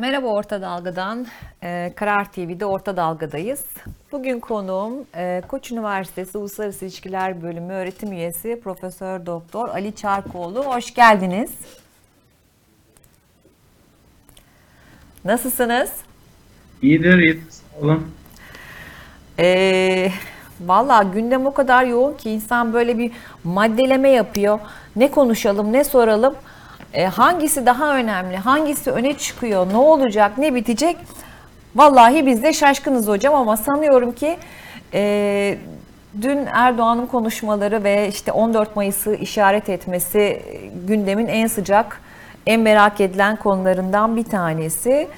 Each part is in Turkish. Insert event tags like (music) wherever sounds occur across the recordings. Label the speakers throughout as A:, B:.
A: Merhaba Orta Dalga'dan, e, Karar TV'de Orta Dalga'dayız. Bugün konuğum e, Koç Üniversitesi Uluslararası İlişkiler Bölümü öğretim üyesi Profesör Doktor Ali Çarkoğlu. Hoş geldiniz. Nasılsınız?
B: İyidir, iyidir. Olun.
A: E, Valla gündem o kadar yoğun ki insan böyle bir maddeleme yapıyor. Ne konuşalım, ne soralım. E, hangisi daha önemli, hangisi öne çıkıyor, ne olacak, ne bitecek? Vallahi biz de şaşkınız hocam ama sanıyorum ki e, dün Erdoğan'ın konuşmaları ve işte 14 Mayıs'ı işaret etmesi gündemin en sıcak, en merak edilen konularından bir tanesi.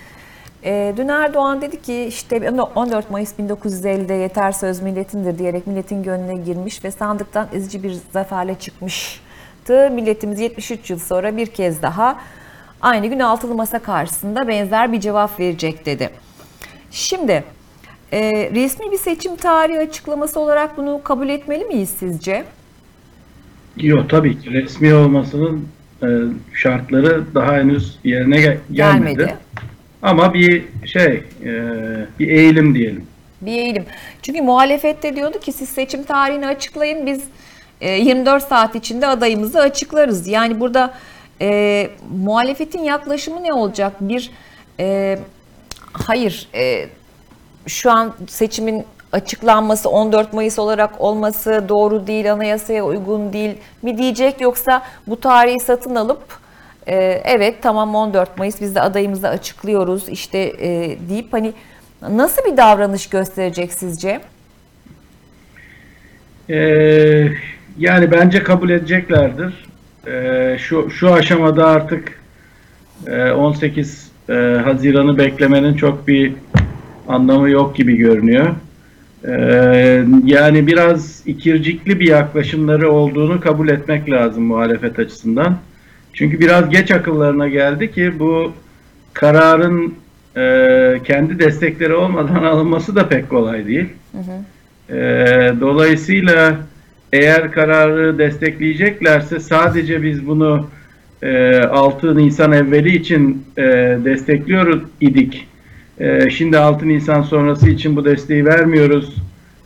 A: E, dün Erdoğan dedi ki işte 14 Mayıs 1950'de yeter söz milletindir diyerek milletin gönlüne girmiş ve sandıktan ezici bir zaferle çıkmıştı. Milletimiz 73 yıl sonra bir kez daha aynı gün altılı masa karşısında benzer bir cevap verecek dedi. Şimdi e, resmi bir seçim tarihi açıklaması olarak bunu kabul etmeli miyiz sizce?
B: Yok tabii ki resmi olmasının e, şartları daha henüz yerine gel- gelmedi.
A: Gelmedi.
B: Ama bir şey, e, bir eğilim diyelim.
A: Bir eğilim. Çünkü muhalefette diyordu ki siz seçim tarihini açıklayın biz 24 saat içinde adayımızı açıklarız. Yani burada e, muhalefetin yaklaşımı ne olacak? Bir e, hayır e, şu an seçimin açıklanması 14 Mayıs olarak olması doğru değil, anayasaya uygun değil mi diyecek yoksa bu tarihi satın alıp e, evet tamam 14 Mayıs biz de adayımızı açıklıyoruz işte e, deyip hani nasıl bir davranış gösterecek sizce?
B: E, yani bence kabul edeceklerdir. E, şu şu aşamada artık e, 18 e, Haziran'ı beklemenin çok bir anlamı yok gibi görünüyor. E, yani biraz ikircikli bir yaklaşımları olduğunu kabul etmek lazım muhalefet açısından. Çünkü biraz geç akıllarına geldi ki bu kararın e, kendi destekleri olmadan (laughs) alınması da pek kolay değil. E, dolayısıyla eğer kararı destekleyeceklerse sadece biz bunu e, 6 Nisan evveli için e, destekliyoruz idik. E, şimdi 6 Nisan sonrası için bu desteği vermiyoruz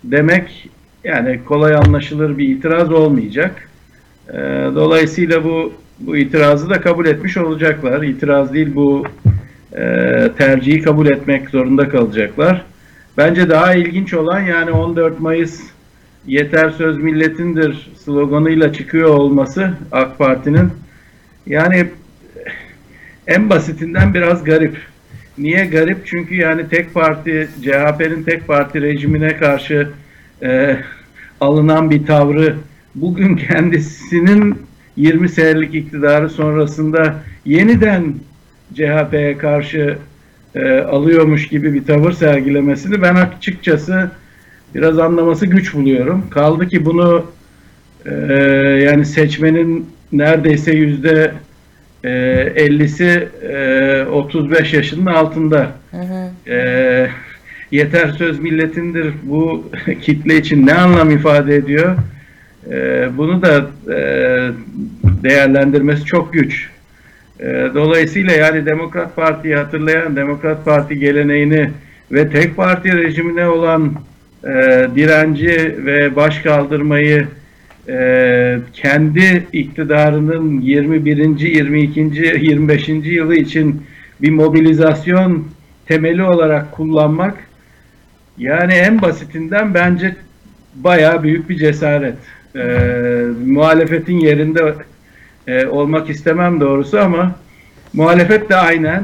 B: demek yani kolay anlaşılır bir itiraz olmayacak. E, dolayısıyla bu bu itirazı da kabul etmiş olacaklar. İtiraz değil bu e, tercihi kabul etmek zorunda kalacaklar. Bence daha ilginç olan yani 14 Mayıs yeter söz milletindir sloganıyla çıkıyor olması AK Parti'nin. Yani en basitinden biraz garip. Niye garip? Çünkü yani tek parti, CHP'nin tek parti rejimine karşı e, alınan bir tavrı bugün (laughs) kendisinin 20 senelik iktidarı sonrasında yeniden CHP'ye karşı e, alıyormuş gibi bir tavır sergilemesini ben açıkçası biraz anlaması güç buluyorum. Kaldı ki bunu e, yani seçmenin neredeyse yüzde e, 50'si e, 35 yaşının altında.
A: Hı hı.
B: E, yeter söz milletindir bu (laughs) kitle için ne anlam ifade ediyor? E, bunu da e, değerlendirmesi çok güç. E, dolayısıyla yani Demokrat Parti'yi hatırlayan Demokrat Parti geleneğini ve tek parti rejimine olan e, direnci ve baş kaldırmayı e, kendi iktidarının 21. 22. 25. yılı için bir mobilizasyon temeli olarak kullanmak yani en basitinden bence bayağı büyük bir cesaret. E, muhalefetin yerinde e, olmak istemem doğrusu ama muhalefet de aynen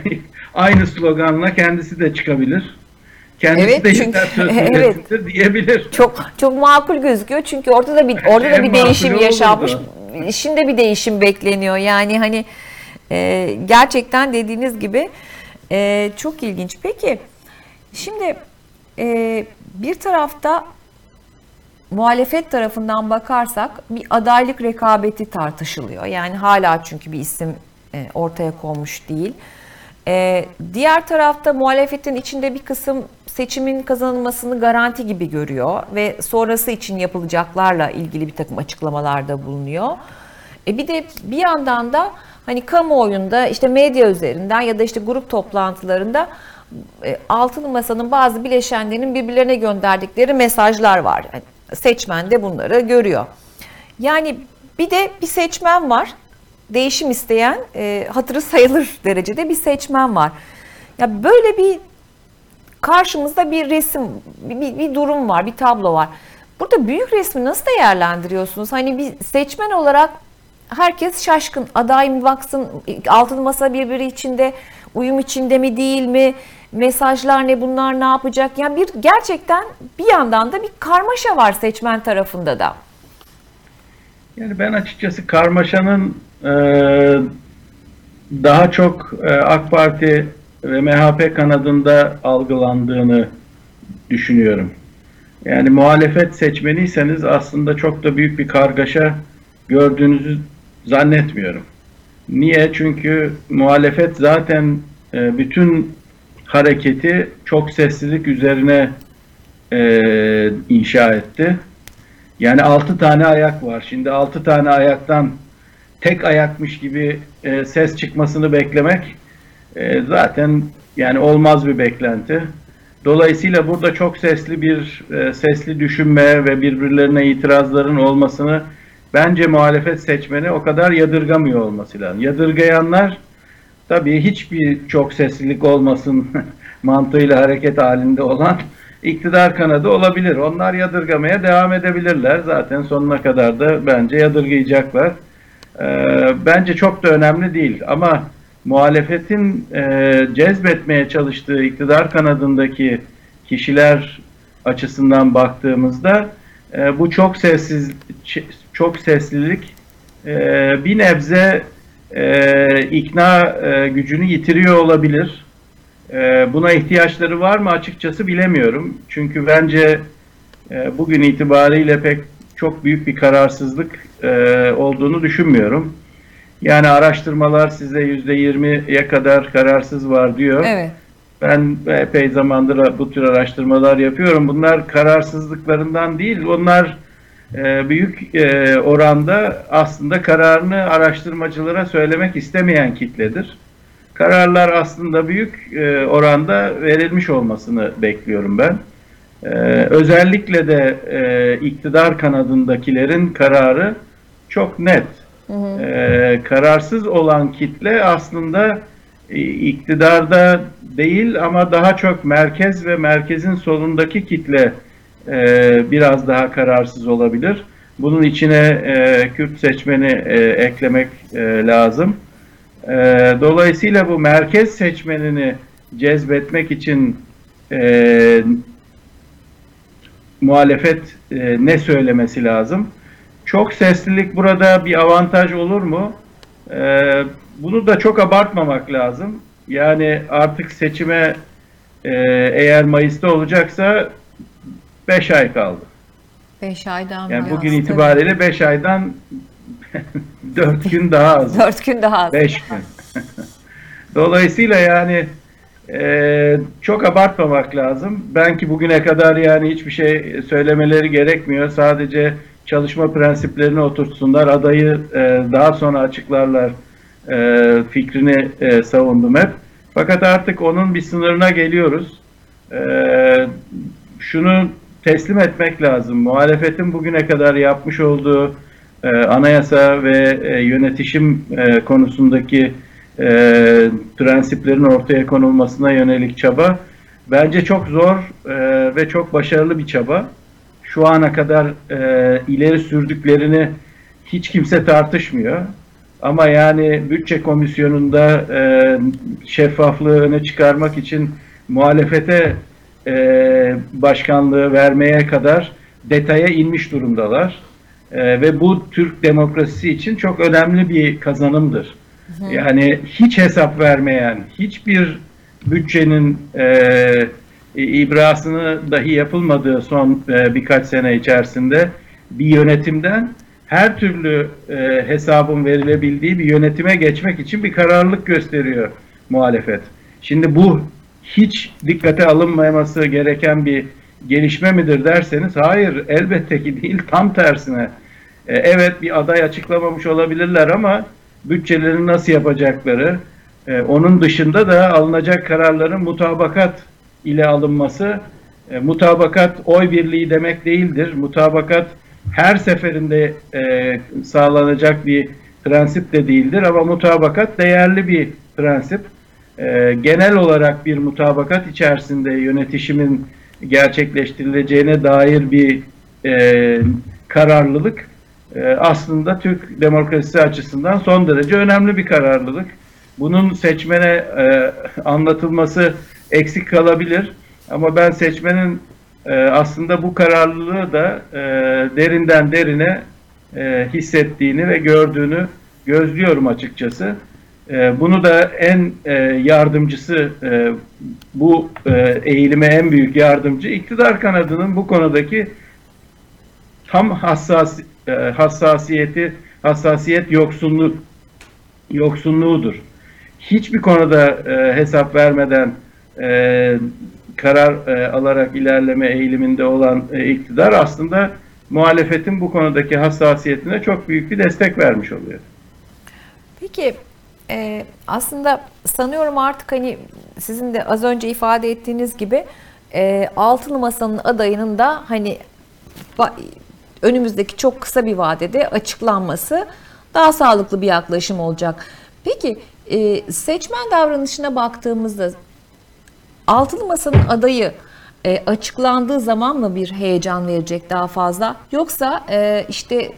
B: (laughs) aynı sloganla kendisi de çıkabilir. Kendisi
A: Evet,
B: de
A: çünkü-
B: söz (laughs)
A: evet.
B: diyebilir.
A: Çok çok makul gözüküyor çünkü orada da bir orada da bir değişim yaşanmış. Şimdi bir değişim bekleniyor. Yani hani e, gerçekten dediğiniz gibi e, çok ilginç. Peki şimdi e, bir tarafta muhalefet tarafından bakarsak bir adaylık rekabeti tartışılıyor. Yani hala çünkü bir isim e, ortaya konmuş değil. E, diğer tarafta muhalefetin içinde bir kısım seçimin kazanılmasını garanti gibi görüyor ve sonrası için yapılacaklarla ilgili bir takım açıklamalarda bulunuyor. E bir de bir yandan da hani kamuoyunda işte medya üzerinden ya da işte grup toplantılarında e, altılı masanın bazı bileşenlerinin birbirlerine gönderdikleri mesajlar var. Yani seçmen de bunları görüyor. Yani bir de bir seçmen var. Değişim isteyen, e, hatırı sayılır derecede bir seçmen var. Ya böyle bir karşımızda bir resim, bir, bir, durum var, bir tablo var. Burada büyük resmi nasıl değerlendiriyorsunuz? Hani bir seçmen olarak herkes şaşkın. Aday mı baksın, altılı masa birbiri içinde, uyum içinde mi değil mi? Mesajlar ne bunlar ne yapacak? Yani bir gerçekten bir yandan da bir karmaşa var seçmen tarafında da.
B: Yani ben açıkçası karmaşanın e, daha çok e, AK Parti ve MHP kanadında algılandığını düşünüyorum. Yani muhalefet seçmeniyseniz aslında çok da büyük bir kargaşa gördüğünüzü zannetmiyorum. Niye? Çünkü muhalefet zaten e, bütün hareketi çok sessizlik üzerine e, inşa etti. Yani altı tane ayak var. Şimdi altı tane ayaktan tek ayakmış gibi e, ses çıkmasını beklemek e, zaten yani olmaz bir beklenti. Dolayısıyla burada çok sesli bir e, sesli düşünme ve birbirlerine itirazların olmasını bence muhalefet seçmeni o kadar yadırgamıyor olması lazım. Yadırgayanlar tabii hiçbir çok seslilik olmasın (laughs) mantığıyla hareket halinde olan iktidar kanadı olabilir. Onlar yadırgamaya devam edebilirler. Zaten sonuna kadar da bence yadırgayacaklar. Ee, bence çok da önemli değil ama muhalefetin e, cezbetmeye çalıştığı iktidar kanadındaki kişiler açısından baktığımızda e, bu çok sessiz çok seslilik e, bir nebze e, ikna e, gücünü yitiriyor olabilir. E, buna ihtiyaçları var mı açıkçası bilemiyorum. Çünkü bence e, bugün itibariyle pek çok büyük bir kararsızlık e, olduğunu düşünmüyorum. Yani araştırmalar size yüzde yirmiye kadar kararsız var diyor.
A: Evet.
B: Ben epey zamandır bu tür araştırmalar yapıyorum. Bunlar kararsızlıklarından değil, onlar e, büyük e, oranda aslında kararını araştırmacılara söylemek istemeyen kitledir. Kararlar aslında büyük e, oranda verilmiş olmasını bekliyorum ben. Özellikle de iktidar kanadındakilerin kararı çok net. Hı. E, kararsız olan kitle aslında e, iktidarda değil ama daha çok merkez ve merkezin solundaki kitle e, biraz daha kararsız olabilir. Bunun içine e, Kürt seçmeni e, eklemek e, lazım. E, dolayısıyla bu merkez seçmenini cezbetmek için e, muhalefet e, ne söylemesi lazım? Çok seslilik burada bir avantaj olur mu? E, bunu da çok abartmamak lazım. Yani artık seçime e, eğer Mayıs'ta olacaksa 5 ay kaldı.
A: 5 aydan
B: Yani bugün itibariyle 5 aydan (laughs) 4 gün daha az.
A: 4 gün daha az.
B: 5 gün. (laughs) Dolayısıyla yani e, çok abartmamak lazım. Ben ki bugüne kadar yani hiçbir şey söylemeleri gerekmiyor. Sadece çalışma prensiplerini oturtsunlar. Adayı e, daha sonra açıklarlar e, fikrini e, savundum hep. Fakat artık onun bir sınırına geliyoruz. E, şunu teslim etmek lazım. Muhalefetin bugüne kadar yapmış olduğu e, anayasa ve e, yönetişim e, konusundaki e, prensiplerin ortaya konulmasına yönelik çaba bence çok zor e, ve çok başarılı bir çaba. Şu ana kadar e, ileri sürdüklerini hiç kimse tartışmıyor. Ama yani bütçe komisyonunda e, şeffaflığı öne çıkarmak için muhalefete e, başkanlığı vermeye kadar detaya inmiş durumdalar. E, ve bu Türk demokrasisi için çok önemli bir kazanımdır. Hı. Yani hiç hesap vermeyen, hiçbir bütçenin e, ibrasını dahi yapılmadığı son e, birkaç sene içerisinde bir yönetimden her türlü e, hesabın verilebildiği bir yönetime geçmek için bir kararlılık gösteriyor muhalefet. Şimdi bu hiç dikkate alınmaması gereken bir gelişme midir derseniz hayır elbette ki değil tam tersine. E, evet bir aday açıklamamış olabilirler ama bütçelerini nasıl yapacakları, onun dışında da alınacak kararların mutabakat ile alınması, e, mutabakat oy birliği demek değildir. Mutabakat her seferinde e, sağlanacak bir prensip de değildir ama mutabakat değerli bir prensip. E, genel olarak bir mutabakat içerisinde yönetişimin gerçekleştirileceğine dair bir e, kararlılık e, aslında Türk demokrasisi açısından son derece önemli bir kararlılık. Bunun seçmene e, anlatılması eksik kalabilir ama ben seçmenin e, aslında bu kararlılığı da e, derinden derine e, hissettiğini ve gördüğünü gözlüyorum açıkçası. E, bunu da en e, yardımcısı e, bu e, eğilime en büyük yardımcı iktidar kanadının bu konudaki tam hassas e, hassasiyeti hassasiyet yoksunluk yoksunluğudur. Hiçbir konuda e, hesap vermeden e, karar e, alarak ilerleme eğiliminde olan e, iktidar aslında muhalefetin bu konudaki hassasiyetine çok büyük bir destek vermiş oluyor.
A: Peki e, aslında sanıyorum artık hani sizin de az önce ifade ettiğiniz gibi e, altılı masanın adayının da hani önümüzdeki çok kısa bir vadede açıklanması daha sağlıklı bir yaklaşım olacak. Peki e, seçmen davranışına baktığımızda altılı masanın adayı e, açıklandığı zaman mı bir heyecan verecek daha fazla yoksa e, işte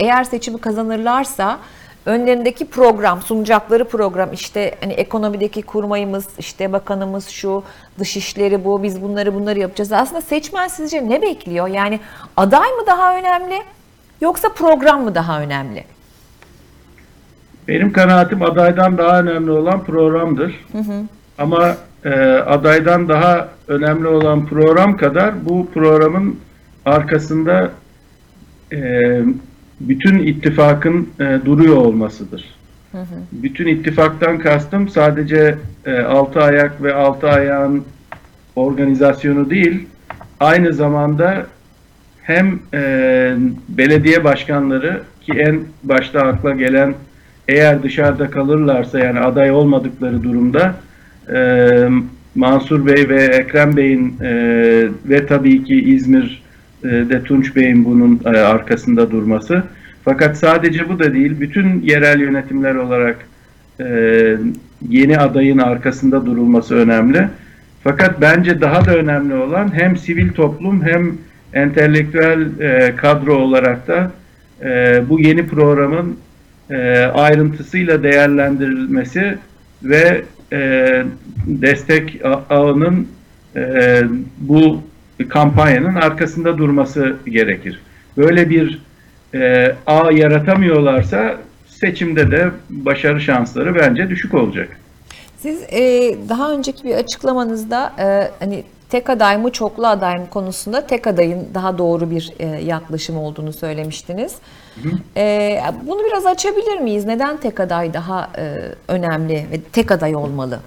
A: eğer seçimi kazanırlarsa önlerindeki program sunacakları program işte hani ekonomideki kurmayımız işte bakanımız şu dışişleri bu biz bunları bunları yapacağız aslında seçmen sizce ne bekliyor yani aday mı daha önemli yoksa program mı daha önemli?
B: Benim kanaatim adaydan daha önemli olan programdır. Ama e, adaydan daha önemli olan program kadar bu programın arkasında e, bütün ittifakın e, duruyor olmasıdır. Bütün ittifaktan kastım sadece e, altı ayak ve altı ayağın organizasyonu değil, aynı zamanda hem e, belediye başkanları ki en başta akla gelen eğer dışarıda kalırlarsa yani aday olmadıkları durumda e, Mansur Bey ve Ekrem Bey'in e, ve tabii ki İzmir'de Tunç Bey'in bunun e, arkasında durması. Fakat sadece bu da değil, bütün yerel yönetimler olarak e, yeni adayın arkasında durulması önemli. Fakat bence daha da önemli olan hem sivil toplum hem entelektüel e, kadro olarak da e, bu yeni programın e, ayrıntısıyla değerlendirilmesi ve e, destek ağının e, bu kampanyanın arkasında durması gerekir. Böyle bir e, ağ yaratamıyorlarsa seçimde de başarı şansları bence düşük olacak.
A: Siz e, daha önceki bir açıklamanızda e, hani tek aday mı çoklu aday mı konusunda tek adayın daha doğru bir e, yaklaşım olduğunu söylemiştiniz. E, bunu biraz açabilir miyiz? Neden tek aday daha e, önemli ve tek aday olmalı?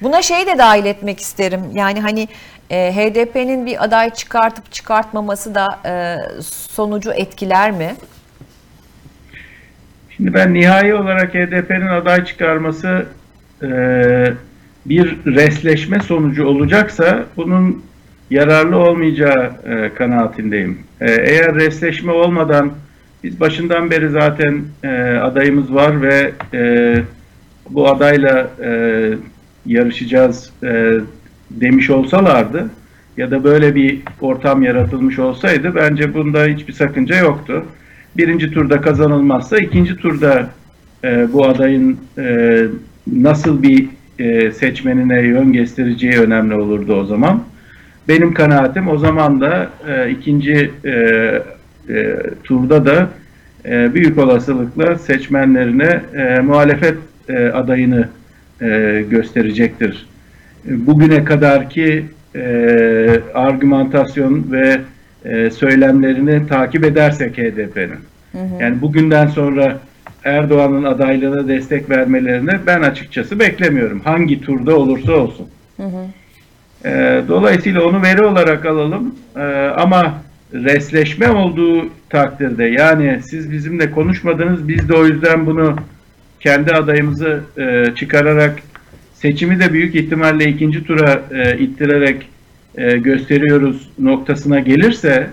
A: Buna şey de dahil etmek isterim. Yani hani e, HDP'nin bir aday çıkartıp çıkartmaması da e, sonucu etkiler mi?
B: Şimdi ben nihai olarak HDP'nin aday çıkarması e, bir resleşme sonucu olacaksa bunun yararlı olmayacağı e, kanaatindeyim. E, eğer resleşme olmadan biz başından beri zaten e, adayımız var ve e, bu adayla e, yarışacağız e, demiş olsalardı ya da böyle bir ortam yaratılmış olsaydı bence bunda hiçbir sakınca yoktu. Birinci turda kazanılmazsa ikinci turda e, bu adayın e, nasıl bir e, seçmenine yön göstereceği önemli olurdu o zaman. Benim kanaatim o zaman da e, ikinci e, e, turda da e, büyük olasılıkla seçmenlerine e, muhalefet e, adayını e, gösterecektir. Bugüne kadarki e, argümantasyon ve e, söylemlerini takip edersek HDP'nin. Yani bugünden sonra Erdoğan'ın adaylığına destek vermelerini ben açıkçası beklemiyorum. Hangi turda olursa olsun. E, dolayısıyla onu veri olarak alalım. E, ama resleşme olduğu takdirde yani siz bizimle konuşmadınız biz de o yüzden bunu kendi adayımızı e, çıkararak seçimi de büyük ihtimalle ikinci tura e, ittirerek e, gösteriyoruz noktasına gelirse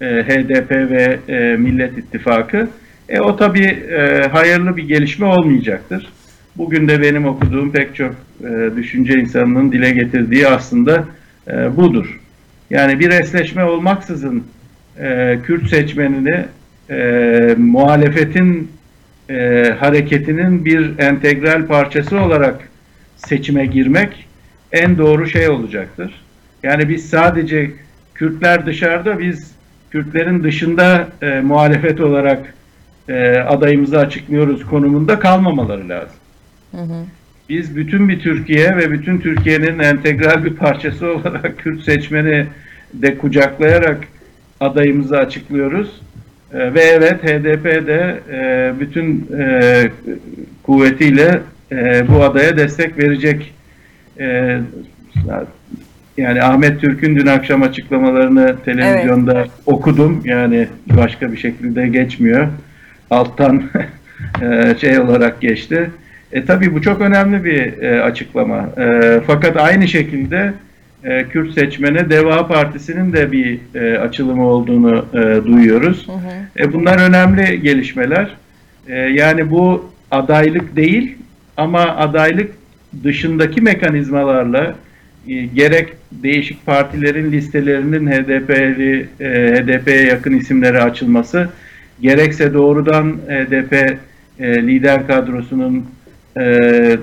B: e, HDP ve e, Millet İttifakı e, o tabii e, hayırlı bir gelişme olmayacaktır. Bugün de benim okuduğum pek çok e, düşünce insanının dile getirdiği aslında e, budur. Yani bir esleşme olmaksızın e, Kürt seçmenini e, muhalefetin hareketinin bir entegral parçası olarak seçime girmek en doğru şey olacaktır. Yani biz sadece Kürtler dışarıda, biz Kürtlerin dışında e, muhalefet olarak e, adayımızı açıklıyoruz konumunda kalmamaları lazım. Biz bütün bir Türkiye ve bütün Türkiye'nin entegral bir parçası (laughs) olarak Kürt seçmeni de kucaklayarak adayımızı açıklıyoruz. E, ve evet HDP de e, bütün e, kuvvetiyle e, bu adaya destek verecek. E, yani Ahmet Türk'ün dün akşam açıklamalarını televizyonda okudum. Yani başka bir şekilde geçmiyor. Alttan (laughs) şey olarak geçti. E tabii bu çok önemli bir e, açıklama. E, fakat aynı şekilde e, Kürt seçmene Deva Partisi'nin de bir e, açılımı olduğunu e, duyuyoruz. E, bunlar önemli gelişmeler. E, yani bu adaylık değil ama adaylık dışındaki mekanizmalarla e, gerek değişik partilerin listelerinin HDP'li e, HDP'ye yakın isimlere açılması gerekse doğrudan HDP e, lider kadrosunun e,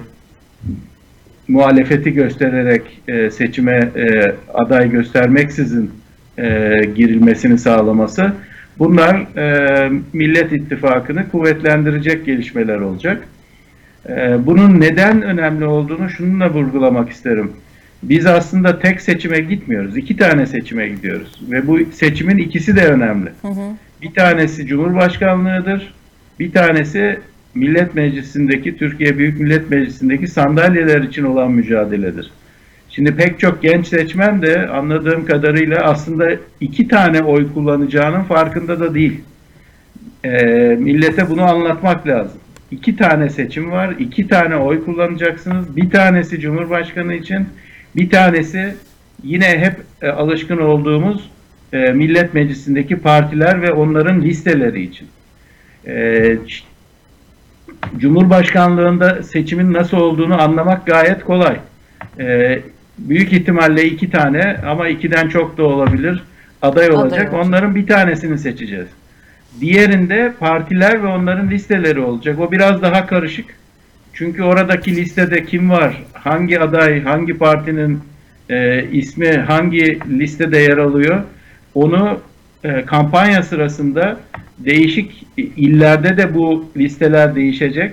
B: muhalefeti göstererek e, seçime e, aday göstermeksizin e, girilmesini sağlaması bunlar e, Millet İttifakı'nı kuvvetlendirecek gelişmeler olacak. E, bunun neden önemli olduğunu şununla vurgulamak isterim. Biz aslında tek seçime gitmiyoruz. iki tane seçime gidiyoruz. Ve bu seçimin ikisi de önemli.
A: Hı hı.
B: Bir tanesi Cumhurbaşkanlığıdır. Bir tanesi Millet Meclisi'ndeki, Türkiye Büyük Millet Meclisi'ndeki sandalyeler için olan mücadeledir. Şimdi pek çok genç seçmen de anladığım kadarıyla aslında iki tane oy kullanacağının farkında da değil. E, millete bunu anlatmak lazım. İki tane seçim var, iki tane oy kullanacaksınız. Bir tanesi Cumhurbaşkanı için, bir tanesi yine hep e, alışkın olduğumuz e, Millet Meclisi'ndeki partiler ve onların listeleri için. E, Cumhurbaşkanlığında seçimin nasıl olduğunu anlamak gayet kolay. E, büyük ihtimalle iki tane ama ikiden çok da olabilir aday olacak.
A: olacak.
B: Onların bir tanesini seçeceğiz. Diğerinde partiler ve onların listeleri olacak. O biraz daha karışık. Çünkü oradaki listede kim var, hangi aday, hangi partinin e, ismi hangi listede yer alıyor, onu e, kampanya sırasında değişik illerde de bu listeler değişecek.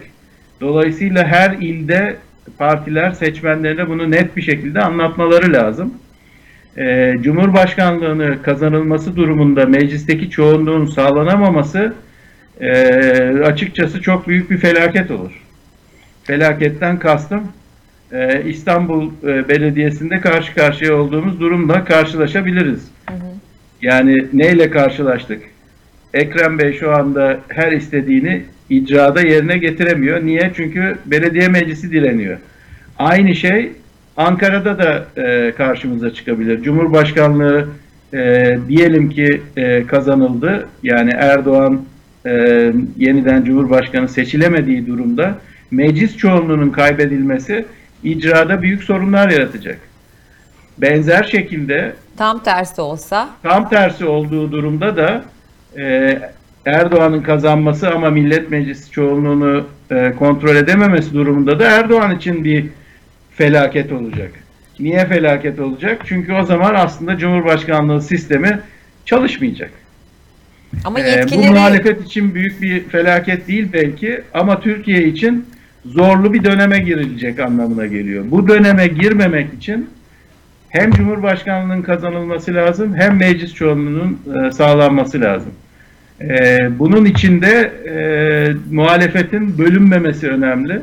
B: Dolayısıyla her ilde partiler seçmenlerine bunu net bir şekilde anlatmaları lazım. E, Cumhurbaşkanlığını kazanılması durumunda meclisteki çoğunluğun sağlanamaması e, açıkçası çok büyük bir felaket olur. Felaketten kastım e, İstanbul e, Belediyesi'nde karşı karşıya olduğumuz durumla karşılaşabiliriz. Yani neyle karşılaştık? Ekrem Bey şu anda her istediğini icrada yerine getiremiyor. Niye? Çünkü belediye meclisi direniyor. Aynı şey Ankara'da da e, karşımıza çıkabilir. Cumhurbaşkanlığı e, diyelim ki e, kazanıldı. Yani Erdoğan e, yeniden Cumhurbaşkanı seçilemediği durumda meclis çoğunluğunun kaybedilmesi icrada büyük sorunlar yaratacak. Benzer şekilde
A: Tam tersi olsa
B: Tam tersi olduğu durumda da e, Erdoğan'ın kazanması ama Millet Meclisi çoğunluğunu e, kontrol edememesi durumunda da Erdoğan için bir felaket olacak. Niye felaket olacak? Çünkü o zaman aslında Cumhurbaşkanlığı sistemi çalışmayacak.
A: ama
B: Ee,
A: yetkileri
B: bu muhalefet için büyük bir felaket değil belki ama Türkiye için zorlu bir döneme girilecek anlamına geliyor. Bu döneme girmemek için hem Cumhurbaşkanlığının kazanılması lazım hem meclis çoğunluğunun e, sağlanması lazım. E, bunun içinde e, muhalefetin bölünmemesi önemli.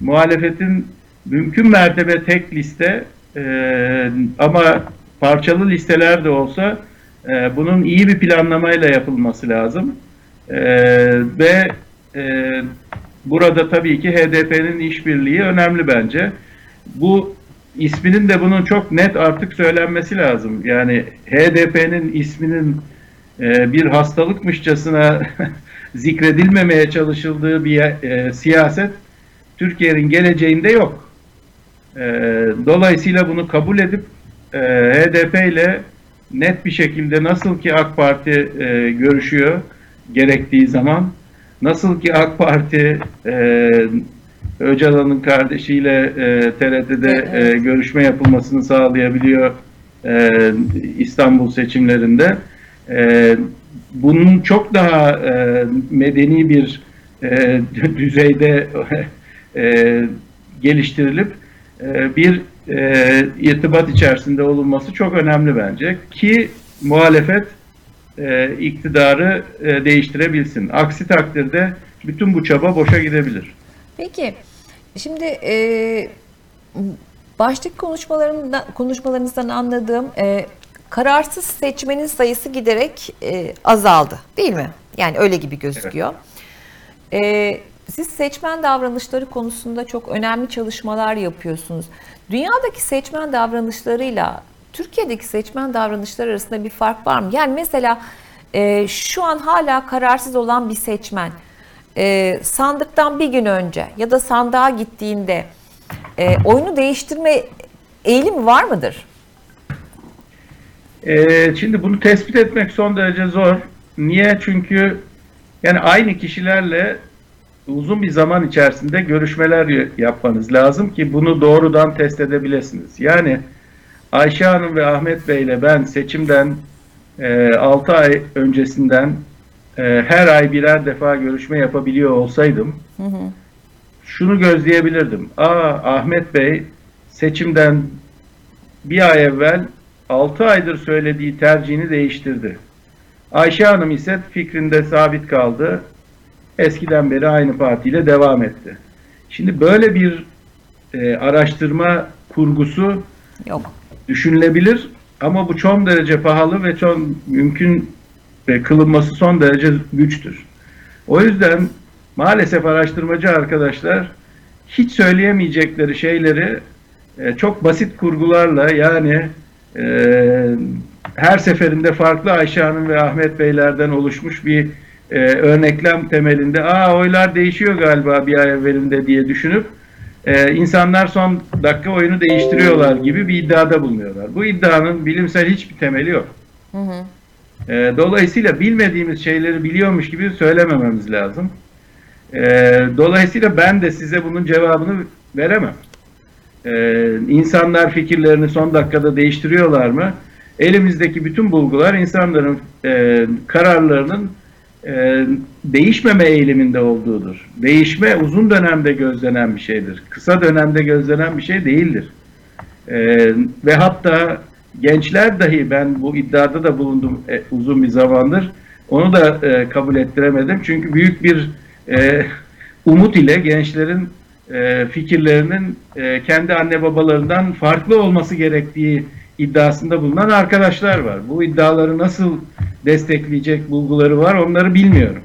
B: Muhalefetin mümkün mertebe tek liste e, ama parçalı listeler de olsa e, bunun iyi bir planlamayla yapılması lazım. E, ve e, burada tabii ki HDP'nin işbirliği önemli bence. Bu isminin de bunun çok net artık söylenmesi lazım. Yani HDP'nin isminin e, bir hastalıkmışçasına (laughs) zikredilmemeye çalışıldığı bir e, siyaset Türkiye'nin geleceğinde yok. E, dolayısıyla bunu kabul edip e, HDP ile net bir şekilde nasıl ki AK Parti e, görüşüyor gerektiği zaman, nasıl ki AK Parti e, Öcalan'ın kardeşiyle e, TRT'de e, görüşme yapılmasını sağlayabiliyor e, İstanbul seçimlerinde. E, bunun çok daha e, medeni bir e, (laughs) düzeyde (laughs) e, geliştirilip e, bir e, irtibat içerisinde olunması çok önemli bence ki muhalefet e, iktidarı e, değiştirebilsin. Aksi takdirde bütün bu çaba boşa gidebilir.
A: Peki şimdi e, baştaki konuşmalarında, konuşmalarınızdan anladığım e, kararsız seçmenin sayısı giderek e, azaldı değil mi? Yani öyle gibi gözüküyor. E, siz seçmen davranışları konusunda çok önemli çalışmalar yapıyorsunuz. Dünyadaki seçmen davranışlarıyla Türkiye'deki seçmen davranışları arasında bir fark var mı? Yani mesela e, şu an hala kararsız olan bir seçmen e, sandıktan bir gün önce ya da sandığa gittiğinde e, oyunu değiştirme eğilimi var mıdır?
B: Ee, şimdi bunu tespit etmek son derece zor. Niye? Çünkü yani aynı kişilerle uzun bir zaman içerisinde görüşmeler yapmanız lazım ki bunu doğrudan test edebilirsiniz. Yani Ayşe Hanım ve Ahmet Bey ile ben seçimden e, 6 ay öncesinden e, her ay birer defa görüşme yapabiliyor olsaydım
A: Hı hı.
B: şunu gözleyebilirdim. Aa Ahmet Bey seçimden bir ay evvel 6 aydır söylediği tercihini değiştirdi. Ayşe Hanım ise fikrinde sabit kaldı. Eskiden beri aynı partiyle devam etti. Şimdi böyle bir e, araştırma kurgusu
A: Yok.
B: düşünülebilir ama bu çok derece pahalı ve çok mümkün ve kılınması son derece güçtür. O yüzden maalesef araştırmacı arkadaşlar hiç söyleyemeyecekleri şeyleri e, çok basit kurgularla yani e, her seferinde farklı Ayşe Hanım ve Ahmet Beylerden oluşmuş bir e, örneklem temelinde aa oylar değişiyor galiba bir ay evvelinde diye düşünüp e, insanlar son dakika oyunu değiştiriyorlar gibi bir iddiada bulunuyorlar. Bu iddianın bilimsel hiçbir temeli yok.
A: Hı hı.
B: E, dolayısıyla bilmediğimiz şeyleri biliyormuş gibi söylemememiz lazım. E, dolayısıyla ben de size bunun cevabını veremem. E, insanlar fikirlerini son dakikada değiştiriyorlar mı? Elimizdeki bütün bulgular insanların e, kararlarının e, değişmeme eğiliminde olduğudur. Değişme uzun dönemde gözlenen bir şeydir. Kısa dönemde gözlenen bir şey değildir. E, ve hatta gençler dahi ben bu iddiada da bulundum e, uzun bir zamandır. Onu da e, kabul ettiremedim. Çünkü büyük bir e, umut ile gençlerin e, fikirlerinin e, kendi anne babalarından farklı olması gerektiği iddiasında bulunan arkadaşlar var. Bu iddiaları nasıl destekleyecek bulguları var onları bilmiyorum.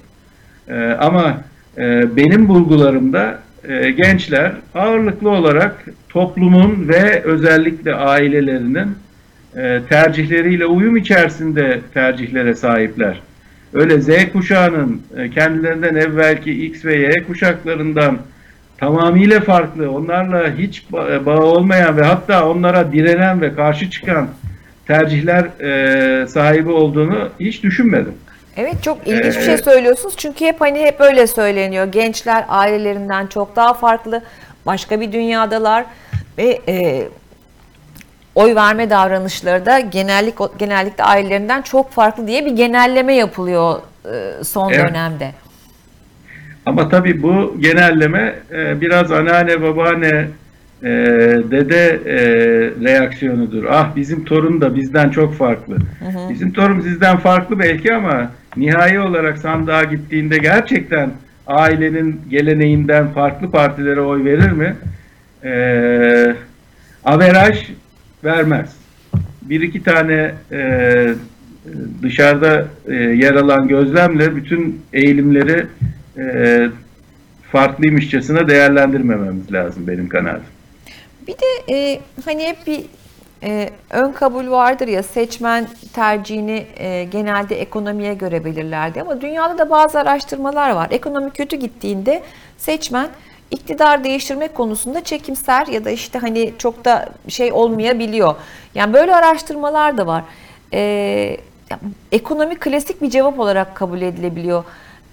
B: E, ama benim bulgularımda gençler ağırlıklı olarak toplumun ve özellikle ailelerinin tercihleriyle uyum içerisinde tercihlere sahipler. Öyle Z kuşağının kendilerinden evvelki X ve Y kuşaklarından tamamıyla farklı, onlarla hiç ba- bağı olmayan ve hatta onlara direnen ve karşı çıkan tercihler e, sahibi olduğunu hiç düşünmedim.
A: Evet çok ilginç bir şey söylüyorsunuz çünkü hep hani hep öyle söyleniyor. Gençler ailelerinden çok daha farklı, başka bir dünyadalar ve e, oy verme davranışları da genellik genellikle ailelerinden çok farklı diye bir genelleme yapılıyor e, son
B: Evet.
A: dönemde.
B: Ama tabii bu genelleme e, biraz anneanne, babaanne, e, dede e, reaksiyonudur. Ah bizim torun da bizden çok farklı. Bizim torun sizden farklı belki ama nihai olarak sandığa gittiğinde gerçekten ailenin geleneğinden farklı partilere oy verir mi? E, averaj vermez. Bir iki tane e, dışarıda e, yer alan gözlemle bütün eğilimleri e, farklıymışçasına değerlendirmememiz lazım benim kanaatim.
A: Bir de e, hani hep bir e, ön kabul vardır ya seçmen tercihini e, genelde ekonomiye göre belirlerdi ama dünyada da bazı araştırmalar var. Ekonomi kötü gittiğinde seçmen iktidar değiştirmek konusunda çekimser ya da işte hani çok da şey olmayabiliyor. Yani böyle araştırmalar da var. E, ekonomi klasik bir cevap olarak kabul edilebiliyor.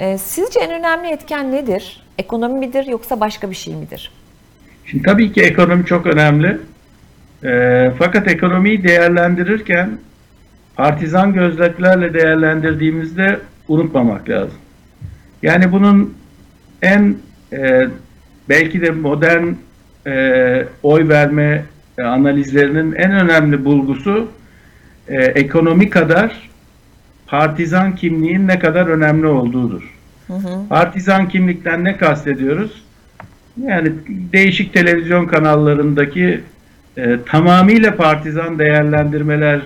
A: E, sizce en önemli etken nedir? Ekonomi midir yoksa başka bir şey midir?
B: Şimdi tabii ki ekonomi çok önemli. E, fakat ekonomiyi değerlendirirken partizan gözlüklerle değerlendirdiğimizde unutmamak lazım. Yani bunun en e, belki de modern e, oy verme e, analizlerinin en önemli bulgusu e, ekonomi kadar partizan kimliğin ne kadar önemli olduğudur.
A: Hı hı.
B: Partizan kimlikten ne kastediyoruz? Yani değişik televizyon kanallarındaki e, tamamıyla partizan değerlendirmeler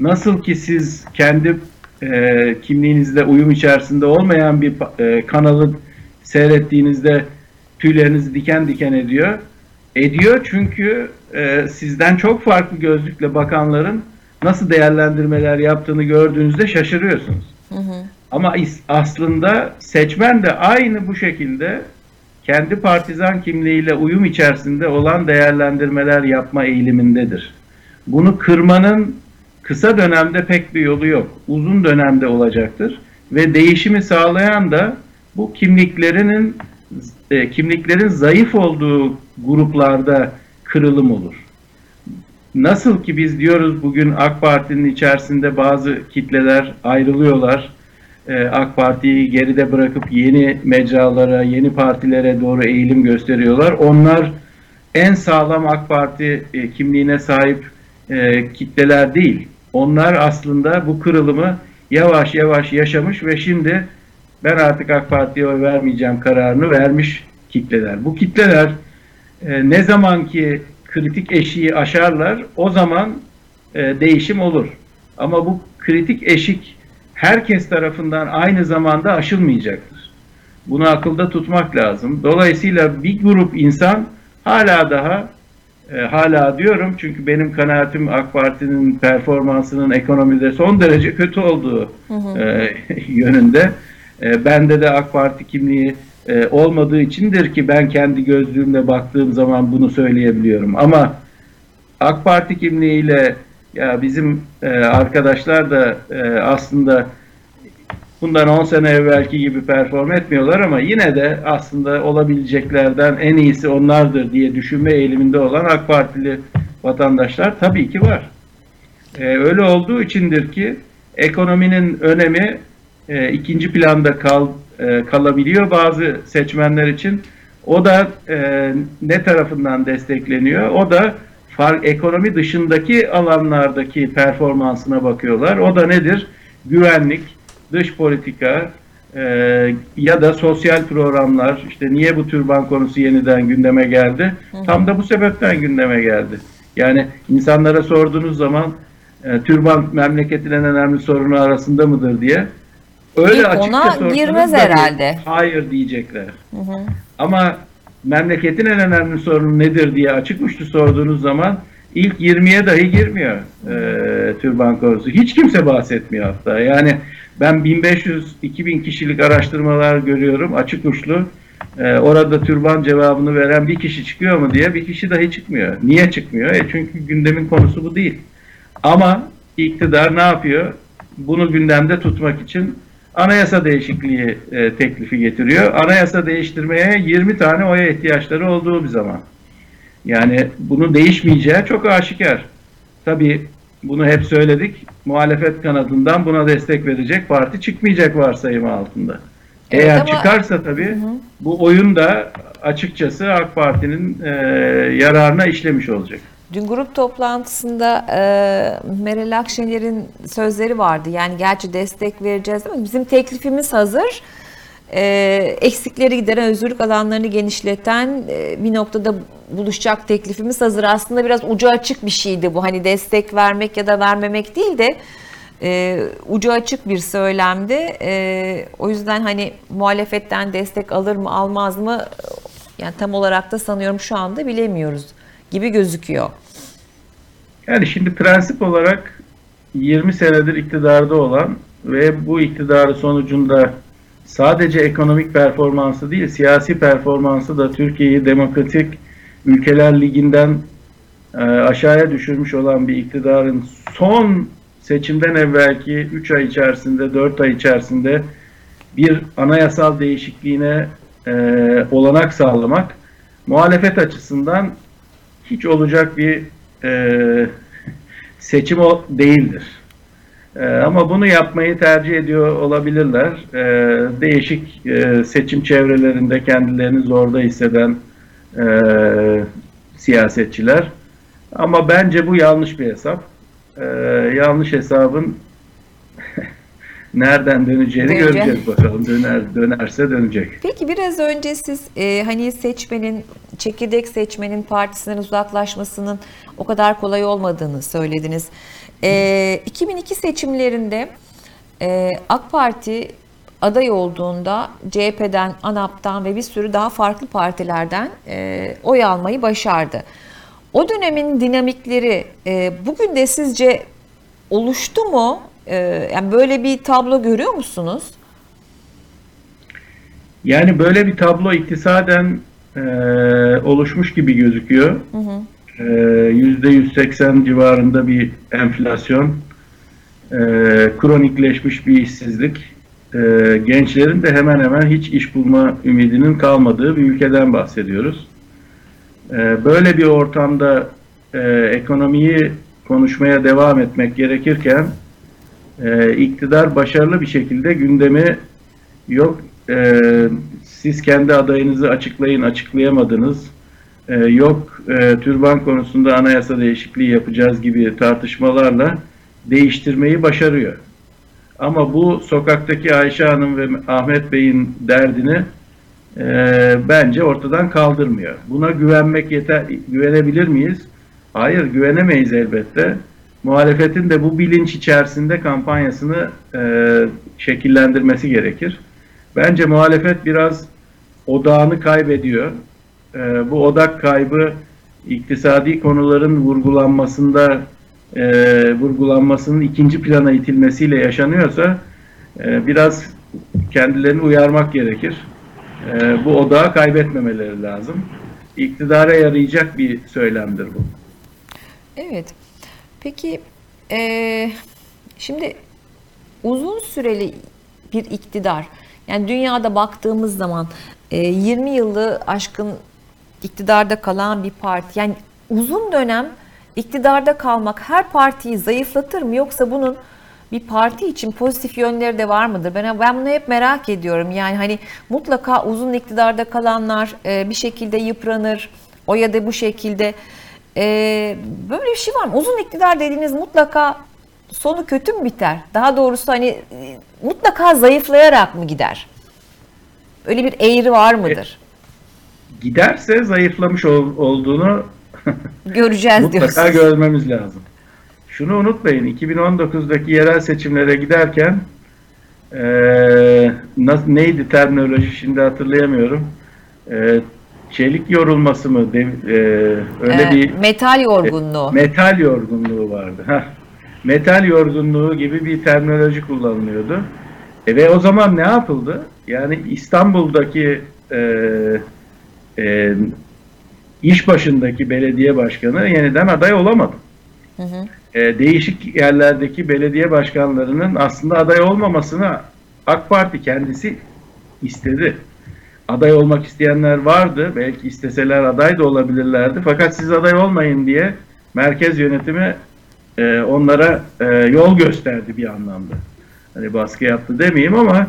B: nasıl ki siz kendi e, kimliğinizle uyum içerisinde olmayan bir e, kanalı seyrettiğinizde tüylerinizi diken diken ediyor. Ediyor çünkü e, sizden çok farklı gözlükle bakanların nasıl değerlendirmeler yaptığını gördüğünüzde şaşırıyorsunuz.
A: Hı hı.
B: Ama aslında seçmen de aynı bu şekilde kendi partizan kimliğiyle uyum içerisinde olan değerlendirmeler yapma eğilimindedir. Bunu kırmanın kısa dönemde pek bir yolu yok. Uzun dönemde olacaktır ve değişimi sağlayan da bu kimliklerinin e, kimliklerin zayıf olduğu gruplarda kırılım olur. Nasıl ki biz diyoruz bugün AK Parti'nin içerisinde bazı kitleler ayrılıyorlar. Ee, AK Parti'yi geride bırakıp yeni mecralara, yeni partilere doğru eğilim gösteriyorlar. Onlar en sağlam AK Parti e, kimliğine sahip e, kitleler değil. Onlar aslında bu kırılımı yavaş yavaş yaşamış ve şimdi ben artık AK Parti'ye oy vermeyeceğim kararını vermiş kitleler. Bu kitleler e, ne zaman ki kritik eşiği aşarlar o zaman e, değişim olur. Ama bu kritik eşik herkes tarafından aynı zamanda aşılmayacaktır. Bunu akılda tutmak lazım. Dolayısıyla bir grup insan hala daha e, hala diyorum çünkü benim kanaatim AK Parti'nin performansının ekonomide son derece kötü olduğu e, (laughs) yönünde. E, bende de AK Parti kimliği e, olmadığı içindir ki ben kendi gözlüğümle baktığım zaman bunu söyleyebiliyorum. Ama AK Parti kimliğiyle ya bizim e, arkadaşlar da e, aslında bundan 10 sene evvelki gibi perform etmiyorlar ama yine de aslında olabileceklerden en iyisi onlardır diye düşünme eğiliminde olan AK Partili vatandaşlar tabii ki var. E, öyle olduğu içindir ki ekonominin önemi e, ikinci planda kal, e, kalabiliyor bazı seçmenler için. O da e, ne tarafından destekleniyor? O da fark, ekonomi dışındaki alanlardaki performansına bakıyorlar. O da nedir? Güvenlik, dış politika e, ya da sosyal programlar. İşte niye bu türban konusu yeniden gündeme geldi? Tam da bu sebepten gündeme geldi. Yani insanlara sorduğunuz zaman e, türban memleketin en önemli sorunu arasında mıdır diye öyle
A: İlk ona girmez herhalde.
B: Hayır diyecekler.
A: Hı hı.
B: Ama memleketin en önemli sorunu nedir diye açık uçlu sorduğunuz zaman ilk 20'ye dahi girmiyor e, türban konusu. Hiç kimse bahsetmiyor hatta. Yani ben 1500-2000 kişilik araştırmalar görüyorum açık uçlu. E, orada türban cevabını veren bir kişi çıkıyor mu diye bir kişi dahi çıkmıyor. Niye çıkmıyor? E çünkü gündemin konusu bu değil. Ama iktidar ne yapıyor? Bunu gündemde tutmak için anayasa değişikliği e, teklifi getiriyor. Anayasa değiştirmeye 20 tane oya ihtiyaçları olduğu bir zaman. Yani bunun değişmeyeceği çok aşikar. Tabii bunu hep söyledik. Muhalefet kanadından buna destek verecek parti çıkmayacak varsayımı altında.
A: Evet
B: Eğer
A: ama-
B: çıkarsa tabii bu oyun da açıkçası AK Parti'nin e, yararına işlemiş olacak.
A: Dün grup toplantısında e, Meral Akşener'in sözleri vardı. Yani gerçi destek vereceğiz ama bizim teklifimiz hazır. E, eksikleri gideren, özgürlük alanlarını genişleten e, bir noktada buluşacak teklifimiz hazır. Aslında biraz ucu açık bir şeydi bu. Hani destek vermek ya da vermemek değil de e, ucu açık bir söylemdi. E, o yüzden hani muhalefetten destek alır mı almaz mı yani tam olarak da sanıyorum şu anda bilemiyoruz gibi gözüküyor.
B: Yani şimdi prensip olarak 20 senedir iktidarda olan ve bu iktidarı sonucunda sadece ekonomik performansı değil, siyasi performansı da Türkiye'yi demokratik ülkeler liginden e, aşağıya düşürmüş olan bir iktidarın son seçimden evvelki 3 ay içerisinde, 4 ay içerisinde bir anayasal değişikliğine e, olanak sağlamak muhalefet açısından hiç olacak bir e, seçim o değildir. E, ama bunu yapmayı tercih ediyor olabilirler. E, değişik e, seçim çevrelerinde kendilerini zorda hisseden e, siyasetçiler. Ama bence bu yanlış bir hesap. E, yanlış hesabın nereden döneceğini
A: Dönecek.
B: göreceğiz bakalım. Döner dönerse dönecek.
A: Peki biraz önce siz e, hani seçmenin, çekirdek seçmenin partisinden uzaklaşmasının o kadar kolay olmadığını söylediniz. E, 2002 seçimlerinde e, AK Parti aday olduğunda CHP'den, ANAP'tan ve bir sürü daha farklı partilerden e, oy almayı başardı. O dönemin dinamikleri e, bugün de sizce oluştu mu? E, yani böyle bir tablo görüyor musunuz?
B: Yani böyle bir tablo iktisaden e, oluşmuş gibi gözüküyor. E, %180 civarında bir enflasyon, e, kronikleşmiş bir işsizlik, e, gençlerin de hemen hemen hiç iş bulma ümidinin kalmadığı bir ülkeden bahsediyoruz. E, böyle bir ortamda e, ekonomiyi konuşmaya devam etmek gerekirken e, iktidar başarılı bir şekilde gündemi yok e, siz kendi adayınızı açıklayın açıklayamadınız e, yok e, türban konusunda anayasa değişikliği yapacağız gibi tartışmalarla değiştirmeyi başarıyor. Ama bu sokaktaki Ayşe Hanım ve Ahmet Bey'in derdini e, bence ortadan kaldırmıyor. Buna güvenmek yeter, güvenebilir miyiz? Hayır, güvenemeyiz elbette. Muhalefetin de bu bilinç içerisinde kampanyasını e, şekillendirmesi gerekir. Bence muhalefet biraz odağını kaybediyor. E, bu odak kaybı iktisadi konuların vurgulanmasında e, vurgulanmasının ikinci plana itilmesiyle yaşanıyorsa e, biraz kendilerini uyarmak gerekir. E, bu odağı kaybetmemeleri lazım. İktidara yarayacak bir söylemdir bu.
A: Evet. Peki eee, şimdi uzun süreli bir iktidar yani dünyada baktığımız zaman eee, 20 yılı aşkın iktidarda kalan bir parti yani uzun dönem iktidarda kalmak her partiyi zayıflatır mı yoksa bunun bir parti için pozitif yönleri de var mıdır? Ben ben bunu hep merak ediyorum. Yani hani mutlaka uzun iktidarda kalanlar e, bir şekilde yıpranır. O ya da bu şekilde e, böyle bir şey var mı? Uzun iktidar dediğiniz mutlaka sonu kötü mü biter? Daha doğrusu hani e, mutlaka zayıflayarak mı gider? Öyle bir eğri var mıdır?
B: Giderse zayıflamış ol- olduğunu (laughs)
A: Göreceğiz
B: mutlaka
A: diyorsunuz.
B: görmemiz lazım. Şunu unutmayın, 2019'daki yerel seçimlere giderken eee, nasıl, neydi terminoloji şimdi hatırlayamıyorum. Eee, çelik yorulması mı? de- eee, öyle
A: Ee,
B: bir
A: metal yorgunluğu.
B: metal yorgunluğu vardı. Heh. Metal yorgunluğu gibi bir terminoloji kullanılıyordu. E ve o zaman ne yapıldı? Yani İstanbul'daki e, e, iş başındaki belediye başkanı yeniden aday olamadı.
A: Hı hı.
B: E, değişik yerlerdeki belediye başkanlarının aslında aday olmamasını AK Parti kendisi istedi. Aday olmak isteyenler vardı. Belki isteseler aday da olabilirlerdi. Fakat siz aday olmayın diye merkez yönetimi e, onlara e, yol gösterdi bir anlamda. Hani baskı yaptı demeyeyim ama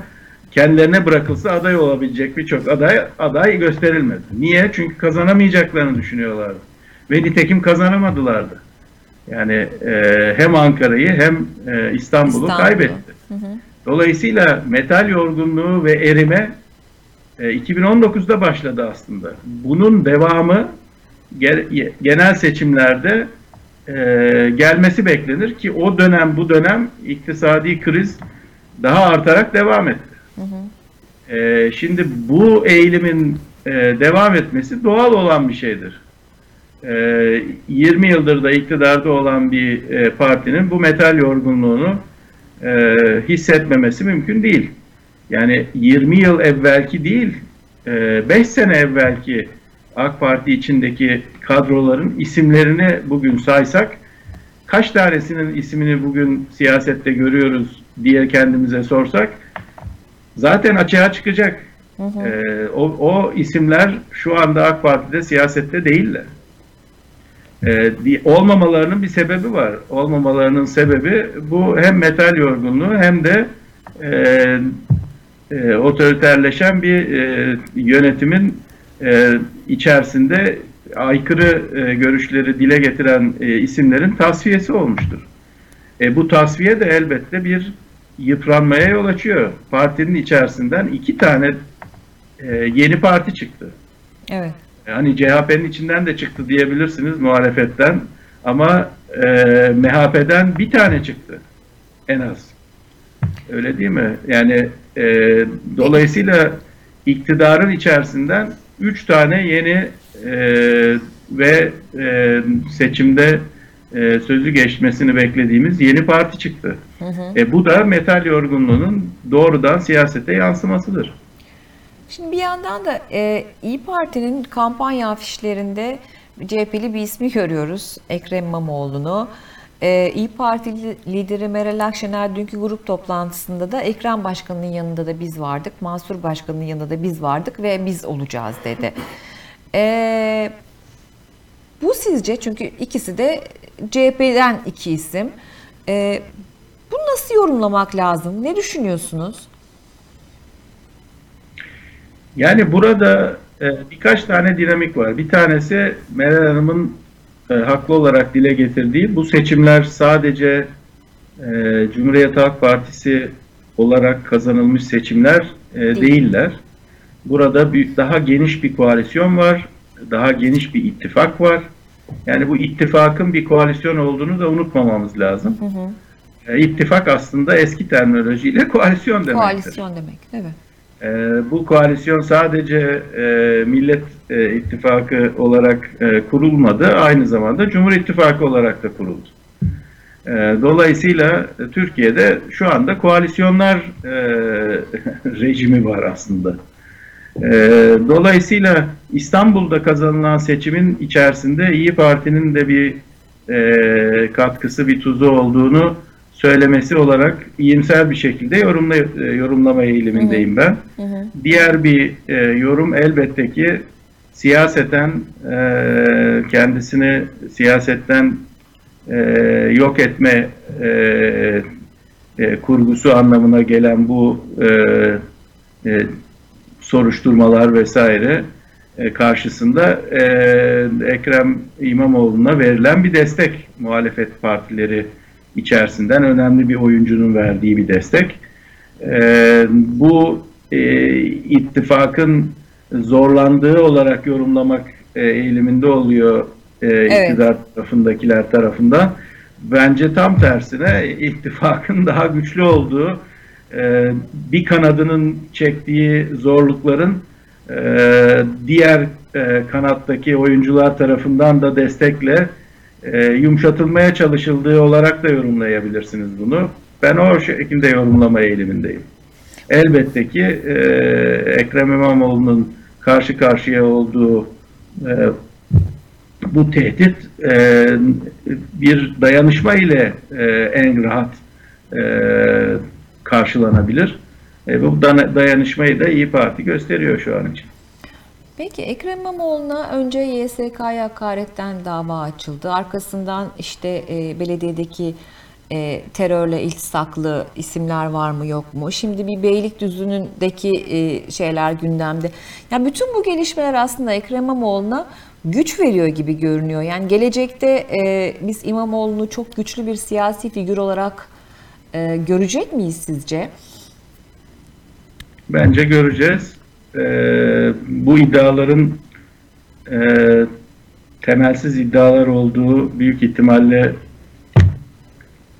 B: kendilerine bırakılsa aday olabilecek birçok aday aday gösterilmedi. Niye? Çünkü kazanamayacaklarını düşünüyorlardı. Ve nitekim kazanamadılardı. Yani e, hem Ankara'yı hem e, İstanbul'u
A: İstanbul'u.
B: kaybetti. Dolayısıyla metal yorgunluğu ve erime 2019'da başladı aslında. Bunun devamı ge- genel seçimlerde e, gelmesi beklenir ki o dönem bu dönem iktisadi kriz daha artarak devam etti. E, şimdi bu eğilimin e, devam etmesi doğal olan bir şeydir. E, 20 yıldır da iktidarda olan bir e, partinin bu metal yorgunluğunu e, hissetmemesi mümkün değil. Yani 20 yıl evvelki değil, 5 sene evvelki AK Parti içindeki kadroların isimlerini bugün saysak, kaç tanesinin ismini bugün siyasette görüyoruz diye kendimize sorsak, zaten açığa çıkacak. Ee, o, o isimler şu anda AK Parti'de siyasette değiller. Ee, olmamalarının bir sebebi var. Olmamalarının sebebi bu hem metal yorgunluğu hem de e, e, otoriterleşen bir e, yönetimin e, içerisinde aykırı e, görüşleri dile getiren e, isimlerin tasfiyesi olmuştur. E, bu tasfiye de elbette bir yıpranmaya yol açıyor. Partinin içerisinden iki tane e, yeni parti çıktı.
A: Evet.
B: Yani CHP'nin içinden de çıktı diyebilirsiniz muhalefetten ama e, MHP'den bir tane çıktı en az. Öyle değil mi? Yani e, dolayısıyla iktidarın içerisinden üç tane yeni e, ve e, seçimde e, sözü geçmesini beklediğimiz yeni parti çıktı. E, bu da metal yorgunluğunun doğrudan siyasete yansımasıdır.
A: Şimdi bir yandan da e, İyi Parti'nin kampanya afişlerinde CHP'li bir ismi görüyoruz. Ekrem İmamoğlu'nu. E, İyi Parti li- lideri Meral Akşener dünkü grup toplantısında da Ekrem Başkanı'nın yanında da biz vardık, Mansur Başkanı'nın yanında da biz vardık ve biz olacağız dedi. (laughs) E, bu sizce çünkü ikisi de CHP'den iki isim. E, bunu nasıl yorumlamak lazım? Ne düşünüyorsunuz?
B: Yani burada e, birkaç tane dinamik var. Bir tanesi Meral Hanım'ın e, haklı olarak dile getirdiği bu seçimler sadece e, Cumhuriyet Halk Partisi olarak kazanılmış seçimler e, değiller. Burada bir, daha geniş bir koalisyon var, daha geniş bir ittifak var. Yani bu ittifakın bir koalisyon olduğunu da unutmamamız lazım. E, ittifak aslında eski terminolojiyle (laughs) koalisyon demektir.
A: Koalisyon demek, değil
B: Ee, bu koalisyon sadece e, Millet e, İttifakı olarak e, kurulmadı, aynı zamanda Cumhur İttifakı olarak da kuruldu. E, dolayısıyla e, Türkiye'de şu anda koalisyonlar e, (laughs) rejimi var aslında. E, dolayısıyla İstanbul'da kazanılan seçimin içerisinde İyi Parti'nin de bir e, katkısı, bir tuzu olduğunu söylemesi olarak iyimser bir şekilde yorumla, e, yorumlama eğilimindeyim ben. Diğer bir e, yorum elbette ki siyaseten e, kendisini siyasetten e, yok etme e, e, kurgusu anlamına gelen bu e, e, soruşturmalar vesaire e, karşısında e, Ekrem İmamoğlu'na verilen bir destek muhalefet partileri içerisinden önemli bir oyuncunun verdiği bir destek. E, bu e, ittifakın zorlandığı olarak yorumlamak e, eğiliminde oluyor e, iktidar tarafındakiler tarafından. Bence tam tersine ittifakın (laughs) daha güçlü olduğu, e, bir kanadının çektiği zorlukların e, diğer e, kanattaki oyuncular tarafından da destekle e, yumuşatılmaya çalışıldığı olarak da yorumlayabilirsiniz bunu. Ben o şekilde yorumlama eğilimindeyim. Elbette ki e, Ekrem İmamoğlu'nun karşı karşıya olduğu e, bu tehdit e, bir dayanışma ile e, en rahat e, karşılanabilir. E, bu dayanışmayı da İyi Parti gösteriyor şu an için.
A: Peki Ekrem İmamoğlu'na önce YSK'ya hakaretten dava açıldı. Arkasından işte e, belediyedeki e, terörle iltisaklı isimler var mı yok mu? Şimdi bir Beylikdüzü'ndeki e, şeyler gündemde. Ya bütün bu gelişmeler aslında Ekrem İmamoğlu'na güç veriyor gibi görünüyor. Yani gelecekte e, biz İmamoğlu'nu çok güçlü bir siyasi figür olarak e, görecek miyiz sizce?
B: Bence göreceğiz. Ee, bu iddiaların e, temelsiz iddialar olduğu büyük ihtimalle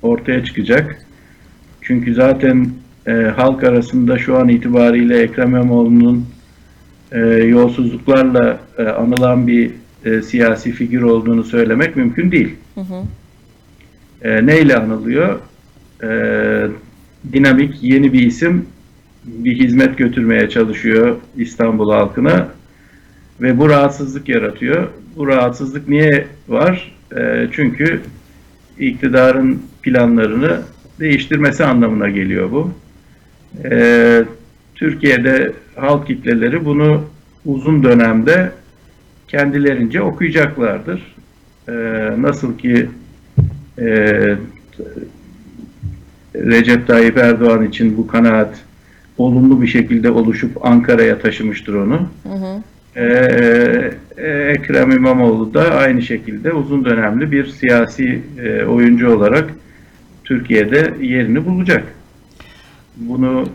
B: ortaya çıkacak. Çünkü zaten e, halk arasında şu an itibariyle Ekrem İmamoğlu'nun e, yolsuzluklarla e, anılan bir e, siyasi figür olduğunu söylemek mümkün değil. E, neyle anılıyor? E, dinamik yeni bir isim bir hizmet götürmeye çalışıyor İstanbul halkına ve bu rahatsızlık yaratıyor. Bu rahatsızlık niye var? E, çünkü iktidarın planlarını değiştirmesi anlamına geliyor bu. E, Türkiye'de halk kitleleri bunu uzun dönemde kendilerince okuyacaklardır. E, nasıl ki e, Recep Tayyip Erdoğan için bu kanaat olumlu bir şekilde oluşup Ankara'ya taşımıştır onu. Ee, Ekrem İmamoğlu da aynı şekilde uzun dönemli bir siyasi e, oyuncu olarak Türkiye'de yerini bulacak. Bunu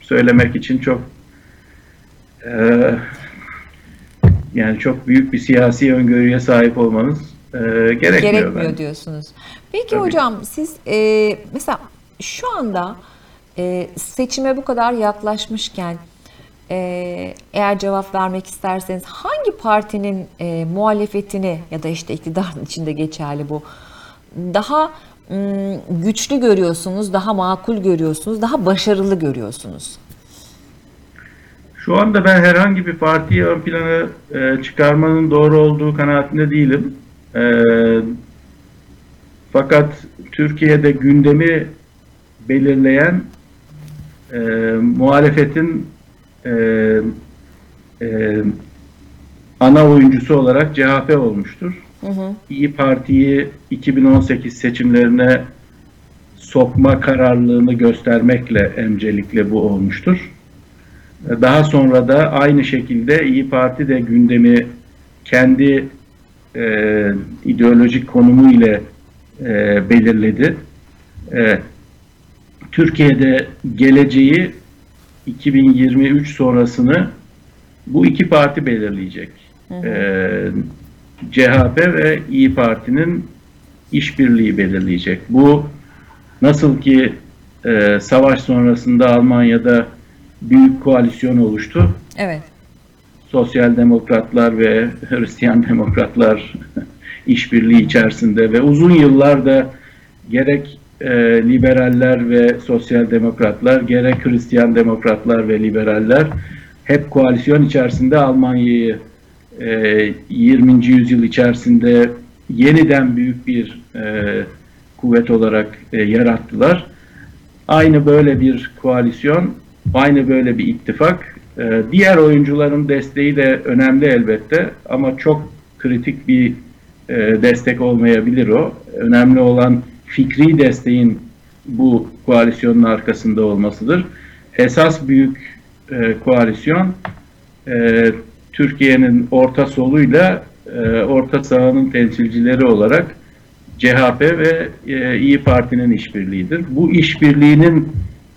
B: söylemek için çok e, yani çok büyük bir siyasi öngörüye sahip olmanız e, gerekmiyor.
A: Gerekmiyor
B: bence.
A: diyorsunuz. Peki
B: Tabii.
A: hocam siz e, mesela şu anda e, seçime bu kadar yaklaşmışken e, eğer cevap vermek isterseniz hangi partinin e, muhalefetini ya da işte iktidarın içinde geçerli bu daha güçlü görüyorsunuz, daha makul görüyorsunuz, daha başarılı görüyorsunuz?
B: Şu anda ben herhangi bir partiyi ön plana e, çıkarmanın doğru olduğu kanaatinde değilim. E, fakat Türkiye'de gündemi belirleyen e, muhalefetin e, e, ana oyuncusu olarak CHP olmuştur. İyi Parti'yi 2018 seçimlerine sokma kararlılığını göstermekle öncelikle bu olmuştur. Daha sonra da aynı şekilde İyi Parti de gündemi kendi e, ideolojik konumu ile e, belirledi. E, Türkiye'de geleceği 2023 sonrasını bu iki parti belirleyecek. E, CHP ve İyi Parti'nin işbirliği belirleyecek. Bu nasıl ki e, savaş sonrasında Almanya'da büyük koalisyon oluştu.
A: Evet.
B: Sosyal demokratlar ve (laughs) Hristiyan demokratlar (laughs) işbirliği içerisinde ve uzun yıllarda gerek e, liberaller ve sosyal demokratlar gerek Hristiyan demokratlar ve liberaller hep koalisyon içerisinde Almanya'yı e, 20. yüzyıl içerisinde yeniden büyük bir e, kuvvet olarak e, yarattılar. Aynı böyle bir koalisyon, aynı böyle bir ittifak. E, diğer oyuncuların desteği de önemli elbette ama çok kritik bir e, destek olmayabilir o. Önemli olan fikri desteğin bu koalisyonun arkasında olmasıdır. Esas büyük e, koalisyon e, Türkiye'nin orta soluyla e, orta sahanın temsilcileri olarak CHP ve e, İyi Parti'nin işbirliğidir. Bu işbirliğinin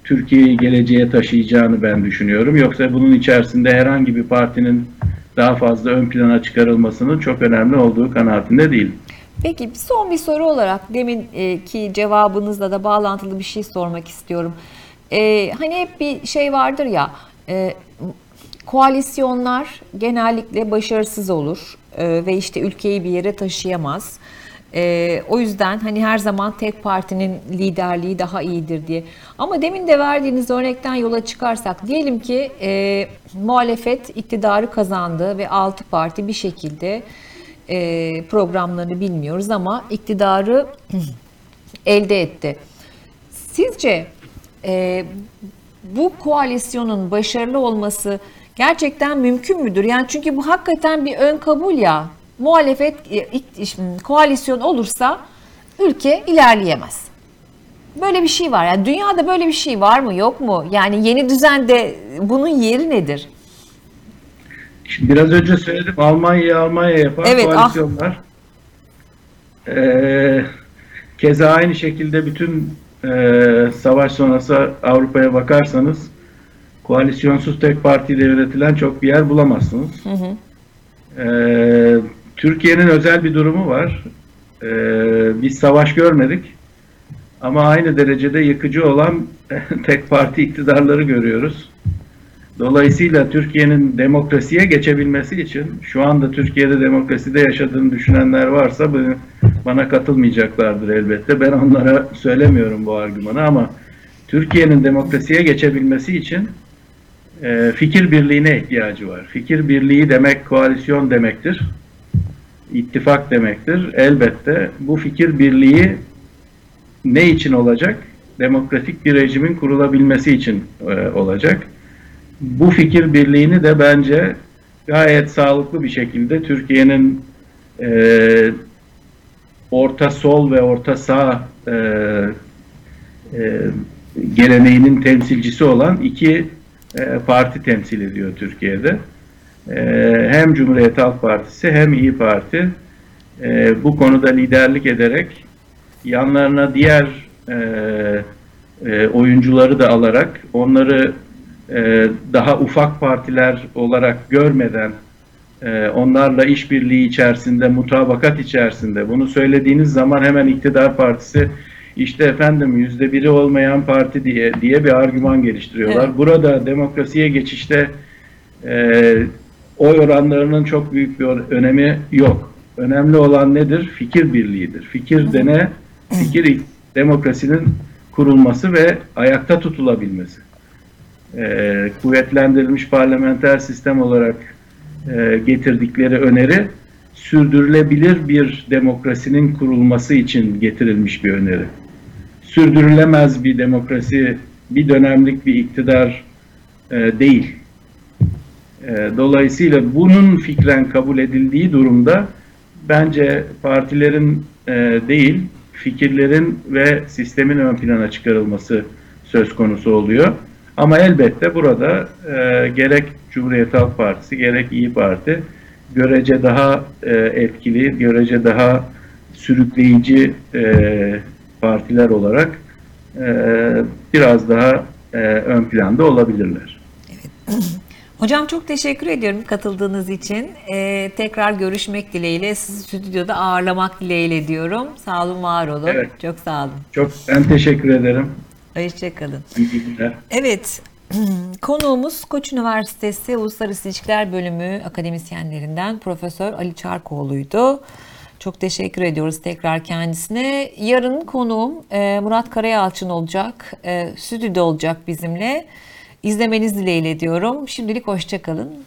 B: Türkiye'yi geleceğe taşıyacağını ben düşünüyorum. Yoksa bunun içerisinde herhangi bir partinin daha fazla ön plana çıkarılmasının çok önemli olduğu kanaatinde değil.
A: Peki son bir soru olarak demin e, ki cevabınızla da bağlantılı bir şey sormak istiyorum. E, hani hep bir şey vardır ya e, koalisyonlar genellikle başarısız olur e, ve işte ülkeyi bir yere taşıyamaz. E, o yüzden hani her zaman tek partinin liderliği daha iyidir diye. Ama demin de verdiğiniz örnekten yola çıkarsak diyelim ki e, muhalefet iktidarı kazandı ve altı parti bir şekilde e, programlarını bilmiyoruz ama iktidarı (clears throat) elde etti. Sizce e, bu koalisyonun başarılı olması gerçekten mümkün müdür? Yani çünkü bu hakikaten bir ön kabul ya. Muhalefet e, koalisyon olursa ülke ilerleyemez. Böyle bir şey var. Yani dünyada böyle bir şey var mı yok mu? Yani yeni düzende bunun yeri nedir?
B: Şimdi biraz önce söyledim Almanya Almanya yapan
A: Evet, ah.
B: koalisyonlar. Ee, keza aynı şekilde bütün e, savaş sonrası Avrupa'ya bakarsanız koalisyonsuz tek partiyle yönetilen çok bir yer bulamazsınız. Ee, Türkiye'nin özel bir durumu var. Ee, biz savaş görmedik. Ama aynı derecede yıkıcı olan (laughs) tek parti iktidarları görüyoruz. Dolayısıyla Türkiye'nin demokrasiye geçebilmesi için şu anda Türkiye'de demokraside yaşadığını düşünenler varsa bana katılmayacaklardır elbette. Ben onlara söylemiyorum bu argümanı ama Türkiye'nin demokrasiye geçebilmesi için e, fikir birliğine ihtiyacı var. Fikir birliği demek koalisyon demektir. İttifak demektir. Elbette bu fikir birliği ne için olacak? Demokratik bir rejimin kurulabilmesi için e, olacak. Bu fikir birliğini de bence gayet sağlıklı bir şekilde Türkiye'nin e, orta sol ve orta sağ e, e, geleneğinin temsilcisi olan iki e, parti temsil ediyor Türkiye'de. E, hem Cumhuriyet Halk Partisi hem İyi Parti e, bu konuda liderlik ederek yanlarına diğer e, e, oyuncuları da alarak onları e, daha ufak partiler olarak görmeden e, onlarla işbirliği içerisinde, mutabakat içerisinde bunu söylediğiniz zaman hemen iktidar partisi işte efendim yüzde biri olmayan parti diye diye bir argüman geliştiriyorlar.
A: Evet.
B: Burada demokrasiye geçişte e, oy oranlarının çok büyük bir önemi yok. Önemli olan nedir? Fikir birliğidir. Fikir de ne? Fikir demokrasinin kurulması ve ayakta tutulabilmesi. E, kuvvetlendirilmiş parlamenter sistem olarak e, getirdikleri öneri sürdürülebilir bir demokrasinin kurulması için getirilmiş bir öneri. Sürdürülemez bir demokrasi, bir dönemlik bir iktidar e, değil. E, dolayısıyla bunun fikren kabul edildiği durumda bence partilerin e, değil, fikirlerin ve sistemin ön plana çıkarılması söz konusu oluyor. Ama elbette burada e, gerek Cumhuriyet Halk Partisi gerek İyi Parti görece daha e, etkili, görece daha sürükleyici e, partiler olarak e, biraz daha e, ön planda olabilirler. (clears throat)
A: Hocam çok teşekkür ediyorum katıldığınız için. Ee, tekrar görüşmek dileğiyle, sizi stüdyoda ağırlamak dileğiyle diyorum. Sağ olun, var olun.
B: Evet.
A: Çok sağ olun.
B: Çok ben teşekkür ederim.
A: Hoşçakalın. Evet, (clears throat) konuğumuz Koç Üniversitesi Uluslararası İlişkiler Bölümü akademisyenlerinden Profesör Ali Çarkoğlu'ydu. Çok teşekkür ediyoruz tekrar kendisine. Yarın konuğum e, Murat Karayalçın olacak. E, stüdyoda olacak bizimle. İzlemeniz dileğiyle diyorum. Şimdilik hoşçakalın.